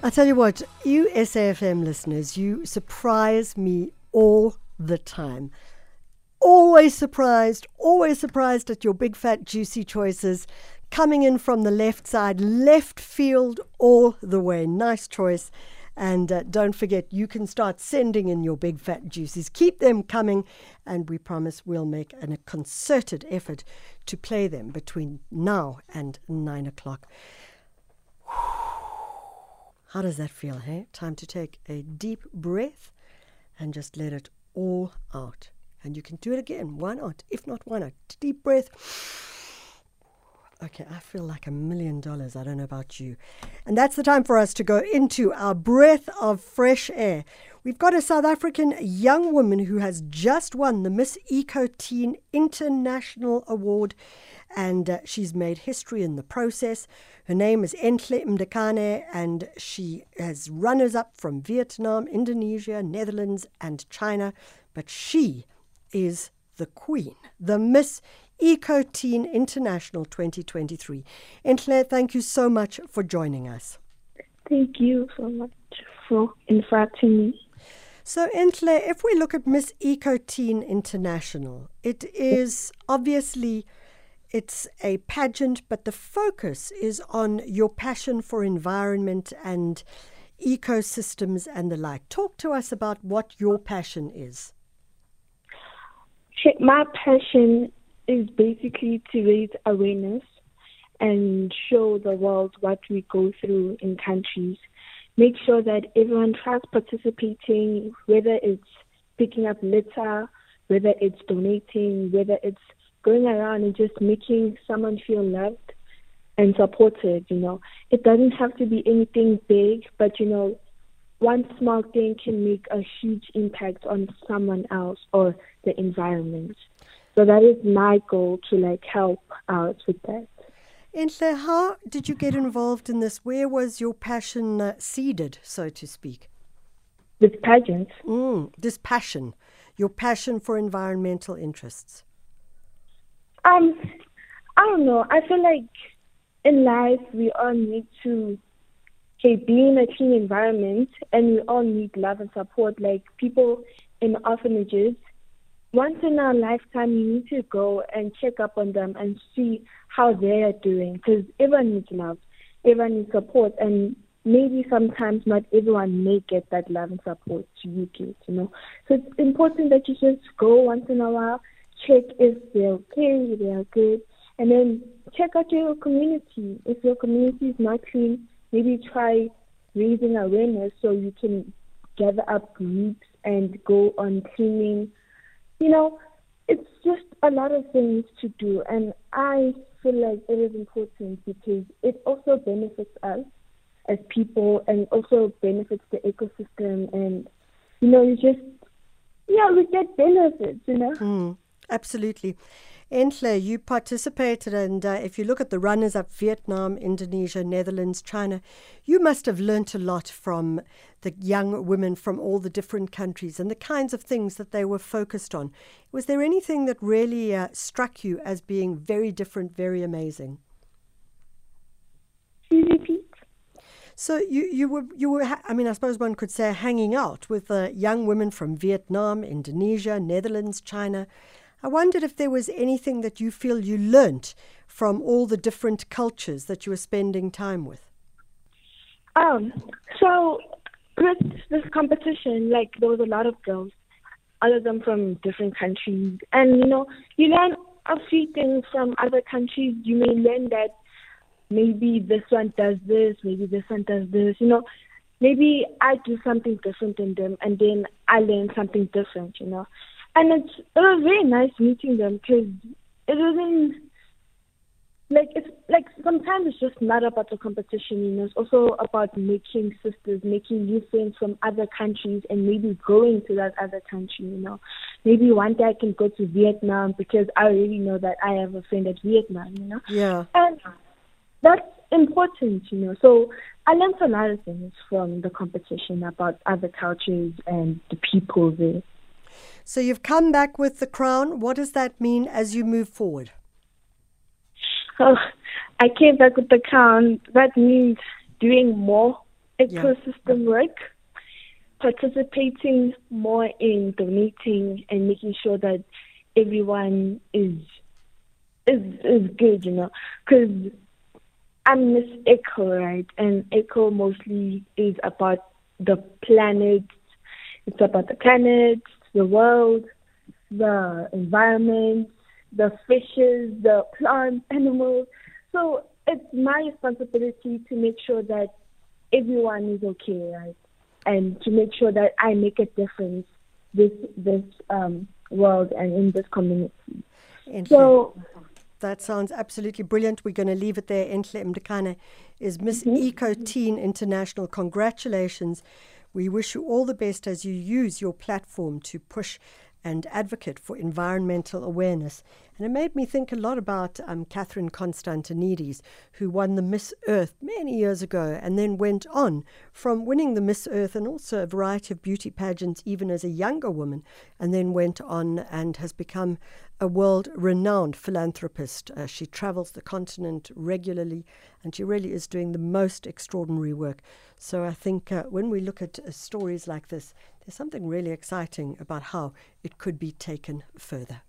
I tell you what, you SAFM listeners, you surprise me all the time. Always surprised, always surprised at your big fat juicy choices coming in from the left side, left field all the way. Nice choice. And uh, don't forget, you can start sending in your big fat juices. Keep them coming, and we promise we'll make an, a concerted effort to play them between now and nine o'clock. How does that feel, hey? Time to take a deep breath and just let it all out. And you can do it again. Why not? If not, why not? Deep breath. Okay, I feel like a million dollars. I don't know about you. And that's the time for us to go into our breath of fresh air. We've got a South African young woman who has just won the Miss Eco Teen International Award, and uh, she's made history in the process. Her name is Enhle Mdakane, and she has runners up from Vietnam, Indonesia, Netherlands, and China. But she is the queen, the Miss Eco Teen International 2023. Enhle, thank you so much for joining us. Thank you so much for inviting me. So, Enhle, if we look at Miss Eco Teen International, it is obviously it's a pageant, but the focus is on your passion for environment and ecosystems and the like. Talk to us about what your passion is. My passion is basically to raise awareness and show the world what we go through in countries. Make sure that everyone tries participating, whether it's picking up litter, whether it's donating, whether it's going around and just making someone feel loved and supported, you know. It doesn't have to be anything big, but you know, one small thing can make a huge impact on someone else or the environment. So that is my goal to like help out with that. And so, how did you get involved in this? Where was your passion uh, seeded, so to speak? With pageants. Mm, this passion, your passion for environmental interests. Don't know. I feel like in life we all need to okay, be in a clean environment and we all need love and support. Like people in orphanages, once in our lifetime, you need to go and check up on them and see how they are doing because everyone needs love, everyone needs support, and maybe sometimes not everyone may get that love and support To you get, you know. So it's important that you just go once in a while, check if they're okay, if they're good, and then check out your community. If your community is not clean, maybe try raising awareness so you can gather up groups and go on cleaning you know, it's just a lot of things to do. And I feel like it is important because it also benefits us as people and also benefits the ecosystem. And, you know, you just, yeah, we get benefits, you know? Mm, absolutely. Enhle, you participated, and uh, if you look at the runners up Vietnam, Indonesia, Netherlands, China, you must have learnt a lot from the young women from all the different countries and the kinds of things that they were focused on. Was there anything that really uh, struck you as being very different, very amazing? repeat? So you, you were you were I mean I suppose one could say hanging out with uh, young women from Vietnam, Indonesia, Netherlands, China. I wondered if there was anything that you feel you learnt from all the different cultures that you were spending time with. Um, so with this competition, like there was a lot of girls, all of them from different countries, and you know, you learn a few things from other countries. You may learn that maybe this one does this, maybe this one does this. You know, maybe I do something different than them, and then I learn something different. You know, and it's it was very nice meeting them because it wasn't like it's like sometimes it's just not about the competition, you know. It's also about making sisters, making new friends from other countries, and maybe going to that other country, you know. Maybe one day I can go to Vietnam because I already know that I have a friend at Vietnam, you know. Yeah. And that's important, you know. So I learned a lot of things from the competition about other cultures and the people there. So you've come back with the crown. What does that mean as you move forward? Oh, I came back with the crown. That means doing more ecosystem yeah. work, participating more in donating and making sure that everyone is is is good, you know, because I'm Miss Eco, right? And Eco mostly is about the planet. It's about the planet, the world, the environment, the fishes, the plants, animals. So it's my responsibility to make sure that everyone is okay, right? And to make sure that I make a difference this this um, world and in this community. So that sounds absolutely brilliant. We're going to leave it there. Enhle Mdakane is Miss mm-hmm. Eco Teen International. Congratulations. We wish you all the best as you use your platform to push and advocate for environmental awareness. And it made me think a lot about um, Catherine Constantinides, who won the Miss Earth many years ago and then went on from winning the Miss Earth and also a variety of beauty pageants, even as a younger woman, and then went on and has become a world renowned philanthropist. Uh, she travels the continent regularly and she really is doing the most extraordinary work. So I think uh, when we look at uh, stories like this, there's something really exciting about how it could be taken further.